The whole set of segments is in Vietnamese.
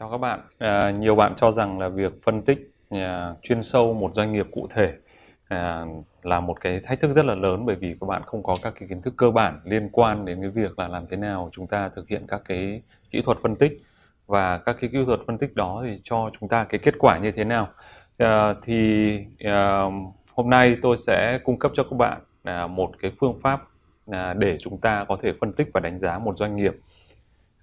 Chào các bạn. À, nhiều bạn cho rằng là việc phân tích à, chuyên sâu một doanh nghiệp cụ thể à, là một cái thách thức rất là lớn bởi vì các bạn không có các cái kiến thức cơ bản liên quan đến cái việc là làm thế nào chúng ta thực hiện các cái kỹ thuật phân tích và các cái kỹ thuật phân tích đó thì cho chúng ta cái kết quả như thế nào. À, thì à, hôm nay tôi sẽ cung cấp cho các bạn à, một cái phương pháp à, để chúng ta có thể phân tích và đánh giá một doanh nghiệp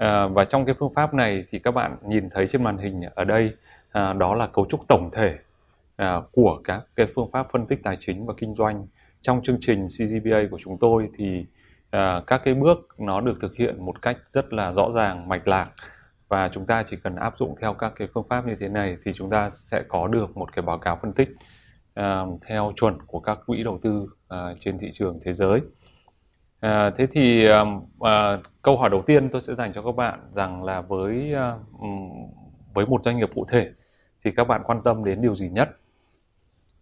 À, và trong cái phương pháp này thì các bạn nhìn thấy trên màn hình ở đây à, đó là cấu trúc tổng thể à, của các cái phương pháp phân tích tài chính và kinh doanh trong chương trình CGPA của chúng tôi thì à, các cái bước nó được thực hiện một cách rất là rõ ràng mạch lạc và chúng ta chỉ cần áp dụng theo các cái phương pháp như thế này thì chúng ta sẽ có được một cái báo cáo phân tích à, theo chuẩn của các quỹ đầu tư à, trên thị trường thế giới. À, thế thì à, câu hỏi đầu tiên tôi sẽ dành cho các bạn rằng là với à, với một doanh nghiệp cụ thể thì các bạn quan tâm đến điều gì nhất?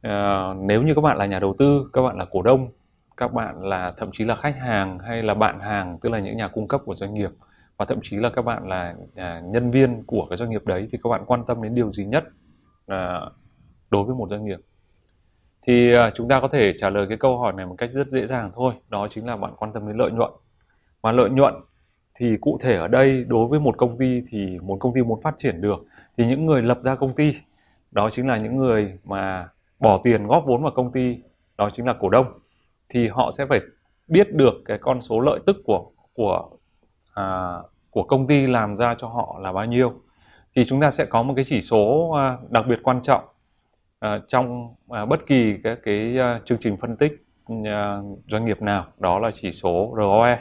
À, nếu như các bạn là nhà đầu tư, các bạn là cổ đông, các bạn là thậm chí là khách hàng hay là bạn hàng, tức là những nhà cung cấp của doanh nghiệp và thậm chí là các bạn là à, nhân viên của cái doanh nghiệp đấy thì các bạn quan tâm đến điều gì nhất à, đối với một doanh nghiệp? Thì à, chúng ta có thể trả lời cái câu hỏi này một cách rất dễ dàng thôi. Đó chính là bạn quan tâm đến lợi nhuận. Và lợi nhuận thì cụ thể ở đây đối với một công ty thì một công ty muốn phát triển được thì những người lập ra công ty đó chính là những người mà bỏ tiền góp vốn vào công ty đó chính là cổ đông thì họ sẽ phải biết được cái con số lợi tức của của à, của công ty làm ra cho họ là bao nhiêu. Thì chúng ta sẽ có một cái chỉ số à, đặc biệt quan trọng uh, trong uh, bất kỳ các cái uh, chương trình phân tích uh, doanh nghiệp nào đó là chỉ số ROE.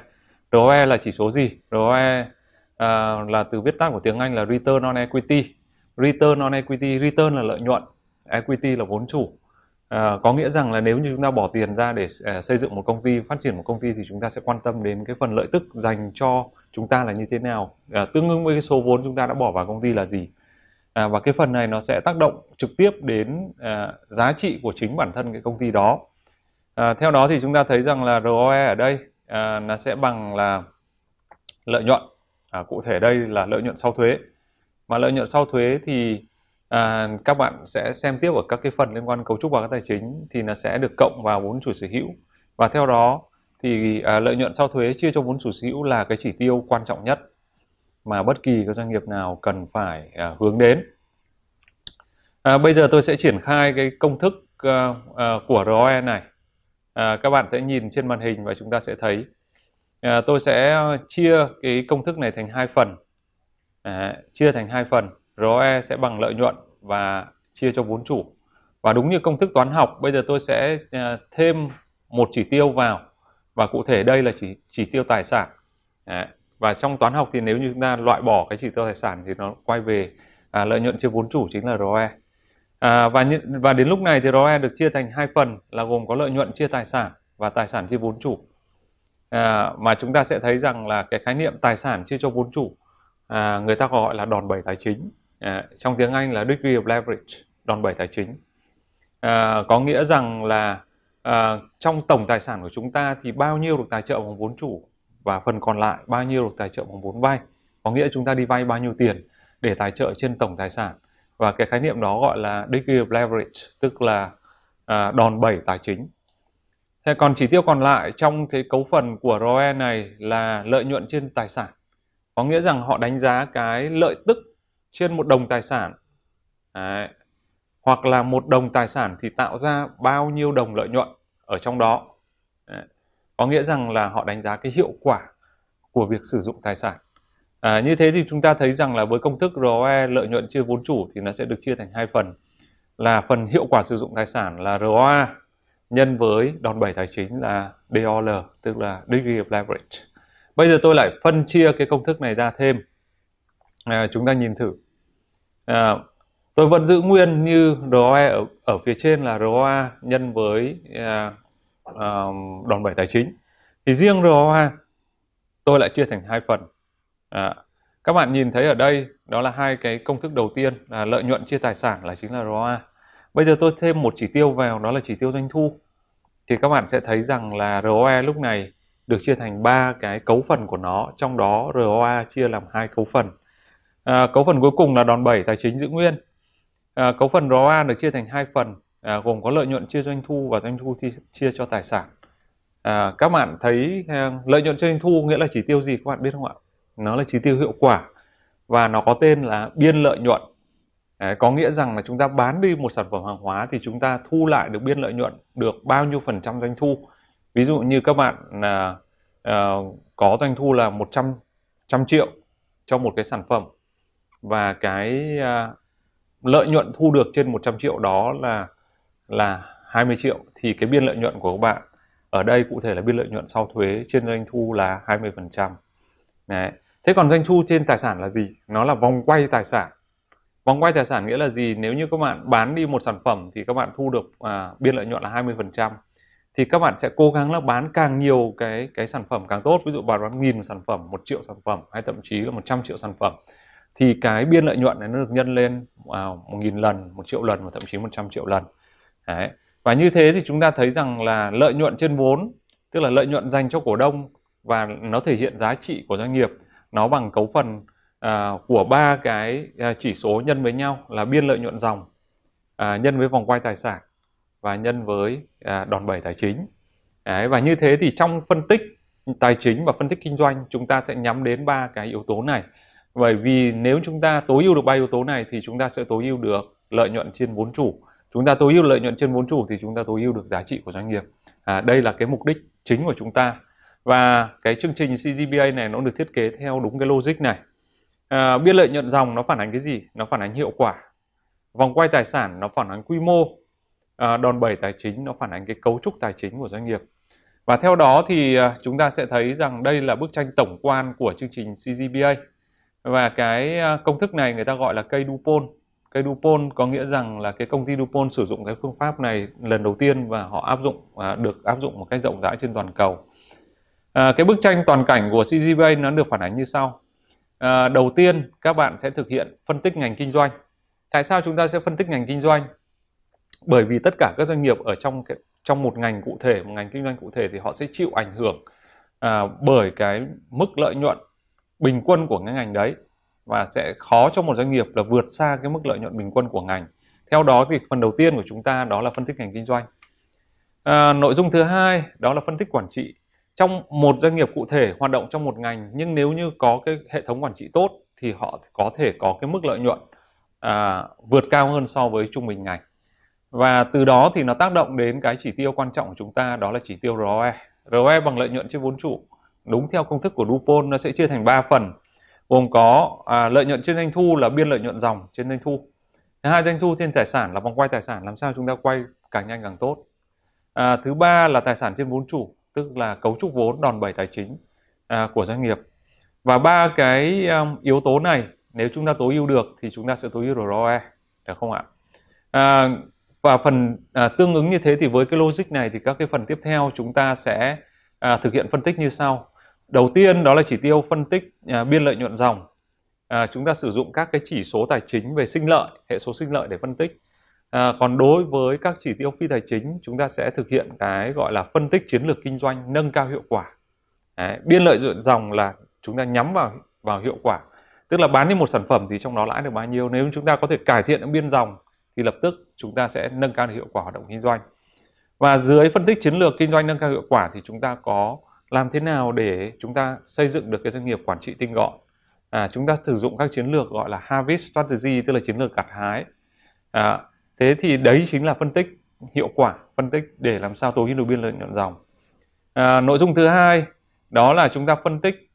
ROE là chỉ số gì? ROE uh, là từ viết tắt của tiếng Anh là Return on Equity. Return on Equity, return là lợi nhuận, equity là vốn chủ. À, có nghĩa rằng là nếu như chúng ta bỏ tiền ra để à, xây dựng một công ty, phát triển một công ty thì chúng ta sẽ quan tâm đến cái phần lợi tức dành cho chúng ta là như thế nào, à, tương ứng với cái số vốn chúng ta đã bỏ vào công ty là gì à, và cái phần này nó sẽ tác động trực tiếp đến à, giá trị của chính bản thân cái công ty đó. À, theo đó thì chúng ta thấy rằng là ROE ở đây à, nó sẽ bằng là lợi nhuận. À, cụ thể đây là lợi nhuận sau thuế. Mà lợi nhuận sau thuế thì à, các bạn sẽ xem tiếp ở các cái phần liên quan cấu trúc báo cáo tài chính thì nó sẽ được cộng vào vốn chủ sở hữu. Và theo đó thì à, lợi nhuận sau thuế chia cho vốn chủ sở hữu là cái chỉ tiêu quan trọng nhất mà bất kỳ các doanh nghiệp nào cần phải à, hướng đến. À, bây giờ tôi sẽ triển khai cái công thức à, à, của ROE này. À, các bạn sẽ nhìn trên màn hình và chúng ta sẽ thấy. À, tôi sẽ chia cái công thức này thành hai phần. À, chia thành hai phần. ROE sẽ bằng lợi nhuận và chia cho vốn chủ. Và đúng như công thức toán học, bây giờ tôi sẽ à, thêm một chỉ tiêu vào và cụ thể đây là chỉ chỉ tiêu tài sản. À, và trong toán học thì nếu như chúng ta loại bỏ cái chỉ tiêu tài sản thì nó quay về à, lợi nhuận chia vốn chủ chính là ROE. À, và và đến lúc này thì ROE được chia thành hai phần là gồm có lợi nhuận chia tài sản và tài sản chia vốn chủ. À, mà chúng ta sẽ thấy rằng là cái khái niệm tài sản chia cho vốn chủ à, người ta gọi là đòn bẩy tài chính. À, trong tiếng Anh là degree of leverage đòn bẩy tài chính. À, có nghĩa rằng là à, trong tổng tài sản của chúng ta thì bao nhiêu được tài trợ bằng vốn chủ? Và phần còn lại bao nhiêu được tài trợ bằng vốn vay? Có nghĩa chúng ta đi vay bao nhiêu tiền để tài trợ trên tổng tài sản? Và cái khái niệm đó gọi là degree of leverage tức là à, đòn bẩy tài chính. Thế còn chỉ tiêu còn lại trong cái cấu phần của ROE này là lợi nhuận trên tài sản. Có nghĩa rằng họ đánh giá cái lợi tức trên một đồng tài sản. Đấy. hoặc là một đồng tài sản thì tạo ra bao nhiêu đồng lợi nhuận ở trong đó có nghĩa rằng là họ đánh giá cái hiệu quả của việc sử dụng tài sản. À, như thế thì chúng ta thấy rằng là với công thức ROE lợi nhuận chia vốn chủ thì nó sẽ được chia thành hai phần. Là phần hiệu quả sử dụng tài sản là ROA nhân với đòn bẩy tài chính là DOL tức là degree of leverage. Bây giờ tôi lại phân chia cái công thức này ra thêm. À, chúng ta nhìn thử. À, tôi vẫn giữ nguyên như ROE ở, ở phía trên là ROA nhân với à, uh, đòn bẩy tài chính. Thì riêng ROA tôi lại chia thành hai phần. À, các bạn nhìn thấy ở đây đó là hai cái công thức đầu tiên là lợi nhuận chia tài sản là chính là ROA bây giờ tôi thêm một chỉ tiêu vào đó là chỉ tiêu doanh thu. Thì các bạn sẽ thấy rằng là ROE lúc này được chia thành ba cái cấu phần của nó trong đó ROA chia làm hai cấu phần. À, cấu phần cuối cùng là đòn bẩy tài chính giữ nguyên. À, cấu phần ROA được chia thành hai phần, à, gồm có lợi nhuận chia doanh thu và doanh thu chia, chia cho tài sản. À, các bạn thấy à, lợi nhuận chia doanh thu nghĩa là chỉ tiêu gì các bạn biết không ạ? Nó là chỉ tiêu hiệu quả và nó có tên là biên lợi nhuận. à, có nghĩa rằng là chúng ta bán đi một sản phẩm hàng hóa thì chúng ta thu lại được biên lợi nhuận được bao nhiêu phần trăm doanh thu. Ví dụ như các bạn là à, có doanh thu là 100 trăm triệu cho một cái sản phẩm và cái à, lợi nhuận thu được trên 100 triệu đó là là 20 triệu thì cái biên lợi nhuận của các bạn ở đây cụ thể là biên lợi nhuận sau thuế trên doanh thu là 20%. Đấy. Thế còn doanh thu trên tài sản là gì? Nó là vòng quay tài sản. Vòng quay tài sản nghĩa là gì? Nếu như các bạn bán đi một sản phẩm thì các bạn thu được à, biên lợi nhuận là 20% thì các bạn sẽ cố gắng là bán càng nhiều cái cái sản phẩm càng tốt. Ví dụ bạn bán nghìn sản phẩm, một triệu sản phẩm hay thậm chí là 100 triệu sản phẩm thì cái biên lợi nhuận này nó được nhân lên à, một nghìn lần, một triệu lần và thậm chí 100 triệu lần. Đấy. Và như thế thì chúng ta thấy rằng là lợi nhuận trên vốn, tức là lợi nhuận dành cho cổ đông và nó thể hiện giá trị của doanh nghiệp nó bằng cấu phần à, của ba cái à, chỉ số nhân với nhau là biên lợi nhuận dòng à, nhân với vòng quay tài sản và nhân với à, đòn bẩy tài chính. Đấy, và như thế thì trong phân tích tài chính và phân tích kinh doanh chúng ta sẽ nhắm đến ba cái yếu tố này bởi vì nếu chúng ta tối ưu được ba yếu tố này thì chúng ta sẽ tối ưu được lợi nhuận trên vốn chủ chúng ta tối ưu lợi nhuận trên vốn chủ thì chúng ta tối ưu được giá trị của doanh nghiệp. À, đây là cái mục đích chính của chúng ta. Và cái chương trình CGPA này nó được thiết kế theo đúng cái logic này. À, biên lợi nhuận dòng nó phản ánh cái gì? Nó phản ánh hiệu quả. Vòng quay tài sản nó phản ánh quy mô. À, đòn bẩy tài chính nó phản ánh cái cấu trúc tài chính của doanh nghiệp. Và theo đó thì à, chúng ta sẽ thấy rằng đây là bức tranh tổng quan của chương trình CGPA và cái à, công thức này người ta gọi là cây Dupont cây Dupont có nghĩa rằng là cái công ty Dupont sử dụng cái phương pháp này lần đầu tiên và họ áp dụng à, được áp dụng một cách rộng rãi trên toàn cầu. À, cái bức tranh toàn cảnh của CGPA nó được phản ánh như sau. À, đầu tiên các bạn sẽ thực hiện phân tích ngành kinh doanh. Tại sao chúng ta sẽ phân tích ngành kinh doanh? Bởi vì tất cả các doanh nghiệp ở trong cái, trong một ngành cụ thể một ngành kinh doanh cụ thể thì họ sẽ chịu ảnh hưởng à, bởi cái mức lợi nhuận bình quân của cái ngành đấy và sẽ khó cho một doanh nghiệp là vượt xa cái mức lợi nhuận bình quân của ngành. Theo đó thì phần đầu tiên của chúng ta đó là phân tích ngành kinh doanh. À, nội dung thứ hai đó là phân tích quản trị. Trong một doanh nghiệp cụ thể hoạt động trong một ngành nhưng nếu như có cái hệ thống quản trị tốt thì họ có thể có cái mức lợi nhuận à, vượt cao hơn so với trung bình ngành. Và từ đó thì nó tác động đến cái chỉ tiêu quan trọng của chúng ta đó là chỉ tiêu ROE. ROE bằng lợi nhuận trên vốn chủ đúng theo công thức của Dupont nó sẽ chia thành 3 phần gồm có à, lợi nhuận trên doanh thu là biên lợi nhuận dòng trên doanh thu. Thứ hai doanh thu trên tài sản là vòng quay tài sản làm sao chúng ta quay càng nhanh càng tốt. À, thứ ba là tài sản trên vốn chủ tức là cấu trúc vốn đòn bẩy tài chính à, của doanh nghiệp. Và ba cái um, yếu tố này nếu chúng ta tối ưu được thì chúng ta sẽ tối ưu được ROE được không ạ? À, và phần à, tương ứng như thế thì với cái logic này thì các cái phần tiếp theo chúng ta sẽ à, thực hiện phân tích như sau. Đầu tiên đó là chỉ tiêu phân tích à, biên lợi nhuận dòng. À, chúng ta sử dụng các cái chỉ số tài chính về sinh lợi, hệ số sinh lợi để phân tích. À, còn đối với các chỉ tiêu phi tài chính, chúng ta sẽ thực hiện cái gọi là phân tích chiến lược kinh doanh nâng cao hiệu quả. Đấy, biên lợi nhuận dòng là chúng ta nhắm vào vào hiệu quả. Tức là bán đi một sản phẩm thì trong đó lãi được bao nhiêu. Nếu chúng ta có thể cải thiện được biên dòng thì lập tức chúng ta sẽ nâng cao được hiệu quả hoạt động kinh doanh. Và dưới phân tích chiến lược kinh doanh nâng cao hiệu quả thì chúng ta có làm thế nào để chúng ta xây dựng được cái doanh nghiệp quản trị tinh gọn? À, chúng ta sử dụng các chiến lược gọi là harvest strategy tức là chiến lược gặt hái. À, thế thì đấy chính là phân tích hiệu quả phân tích để làm sao tối ưu biên lợi nhuận dòng. À, nội dung thứ hai đó là chúng ta phân tích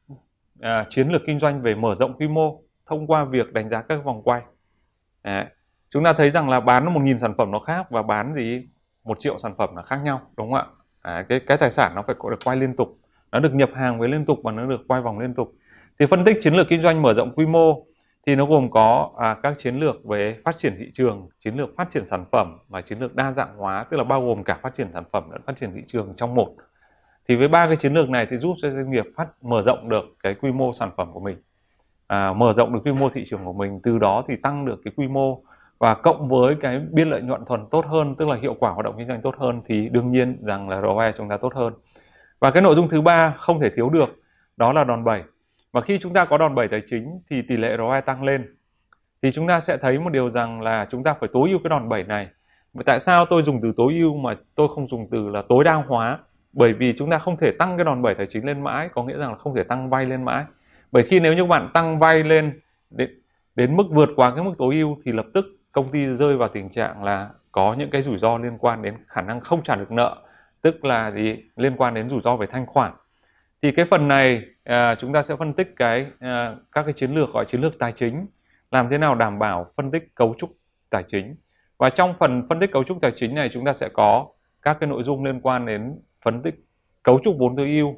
à, chiến lược kinh doanh về mở rộng quy mô thông qua việc đánh giá các vòng quay. À, chúng ta thấy rằng là bán một nghìn sản phẩm nó khác và bán gì? Một triệu sản phẩm là khác nhau đúng không ạ? À, cái cái tài sản nó phải có được quay liên tục nó được nhập hàng với liên tục và nó được quay vòng liên tục. Thì phân tích chiến lược kinh doanh mở rộng quy mô thì nó gồm có à, các chiến lược về phát triển thị trường chiến lược phát triển sản phẩm và chiến lược đa dạng hóa tức là bao gồm cả phát triển sản phẩm lẫn phát triển thị trường trong một. Thì với ba cái chiến lược này thì giúp cho doanh nghiệp phát mở rộng được cái quy mô sản phẩm của mình. À, mở rộng được quy mô thị trường của mình từ đó thì tăng được cái quy mô và cộng với cái biên lợi nhuận thuần tốt hơn tức là hiệu quả hoạt động kinh doanh tốt hơn thì đương nhiên rằng là ROE chúng ta tốt hơn và cái nội dung thứ ba không thể thiếu được đó là đòn bẩy. Và khi chúng ta có đòn bẩy tài chính thì tỷ lệ ROE tăng lên. Thì chúng ta sẽ thấy một điều rằng là chúng ta phải tối ưu cái đòn bẩy này. Vậy tại sao tôi dùng từ tối ưu mà tôi không dùng từ là tối đa hóa? Bởi vì chúng ta không thể tăng cái đòn bẩy tài chính lên mãi có nghĩa rằng là không thể tăng vay lên mãi. Bởi khi nếu như bạn tăng vay lên đến, đến mức vượt quá cái mức tối ưu thì lập tức công ty rơi vào tình trạng là có những cái rủi ro liên quan đến khả năng không trả được nợ tức là gì? Liên quan đến rủi ro về thanh khoản. Thì cái phần này à, chúng ta sẽ phân tích cái à, các cái chiến lược gọi chiến lược tài chính làm thế nào đảm bảo phân tích cấu trúc tài chính. Và trong phần phân tích cấu trúc tài chính này chúng ta sẽ có các cái nội dung liên quan đến phân tích cấu trúc vốn tối ưu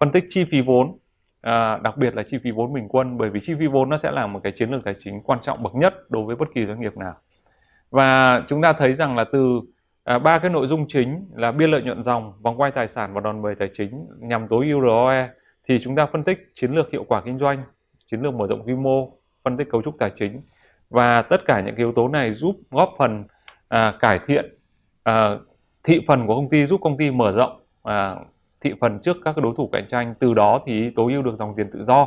phân tích chi phí vốn à, đặc biệt là chi phí vốn bình quân bởi vì chi phí vốn nó sẽ là một cái chiến lược tài chính quan trọng bậc nhất đối với bất kỳ doanh nghiệp nào. Và chúng ta thấy rằng là từ à, ba cái nội dung chính là biên lợi nhuận dòng vòng quay tài sản và đòn bẩy tài chính nhằm tối ưu ROE thì chúng ta phân tích chiến lược hiệu quả kinh doanh chiến lược mở rộng quy mô phân tích cấu trúc tài chính. Và tất cả những yếu tố này giúp góp phần à, cải thiện à, thị phần của công ty giúp công ty mở rộng à, thị phần trước các đối thủ cạnh tranh. Từ đó thì tối ưu được dòng tiền tự do.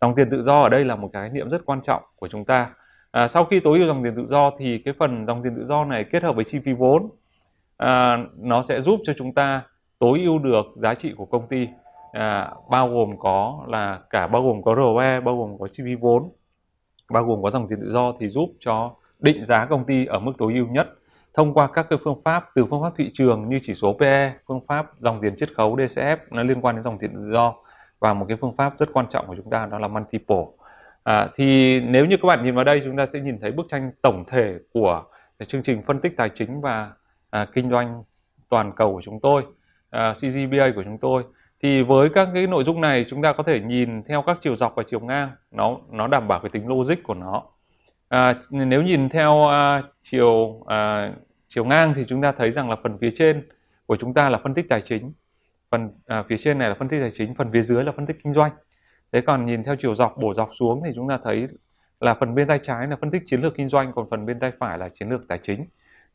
Dòng tiền tự do ở đây là một cái niệm rất quan trọng của chúng ta. À, sau khi tối ưu dòng tiền tự do thì cái phần dòng tiền tự do này kết hợp với chi phí vốn à, nó sẽ giúp cho chúng ta tối ưu được giá trị của công ty à, bao gồm có là cả bao gồm có ROE bao gồm có chi phí vốn bao gồm có dòng tiền tự do thì giúp cho định giá công ty ở mức tối ưu nhất thông qua các cái phương pháp từ phương pháp thị trường như chỉ số PE, phương pháp dòng tiền chiết khấu DCF nó liên quan đến dòng tiền tự do và một cái phương pháp rất quan trọng của chúng ta đó là multiple. À, thì nếu như các bạn nhìn vào đây chúng ta sẽ nhìn thấy bức tranh tổng thể của chương trình phân tích tài chính và à, kinh doanh toàn cầu của chúng tôi, à, CGBA của chúng tôi. Thì với các cái nội dung này chúng ta có thể nhìn theo các chiều dọc và chiều ngang. Nó nó đảm bảo cái tính logic của nó. À, nếu nhìn theo à, chiều à, chiều ngang thì chúng ta thấy rằng là phần phía trên của chúng ta là phân tích tài chính. Phần à, phía trên này là phân tích tài chính phần phía dưới là phân tích kinh doanh. Thế còn nhìn theo chiều dọc bổ dọc xuống thì chúng ta thấy là phần bên tay trái là phân tích chiến lược kinh doanh còn phần bên tay phải là chiến lược tài chính.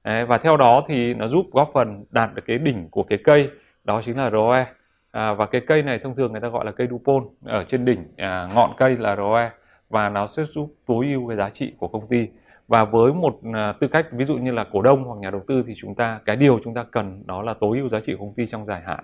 Đấy, và theo đó thì nó giúp góp phần đạt được cái đỉnh của cái cây đó chính là ROE à, và cái cây này thông thường người ta gọi là cây Dupont ở trên đỉnh à, ngọn cây là ROE và nó sẽ giúp tối ưu cái giá trị của công ty. Và với một à, tư cách ví dụ như là cổ đông hoặc nhà đầu tư thì chúng ta cái điều chúng ta cần đó là tối ưu giá trị của công ty trong dài hạn.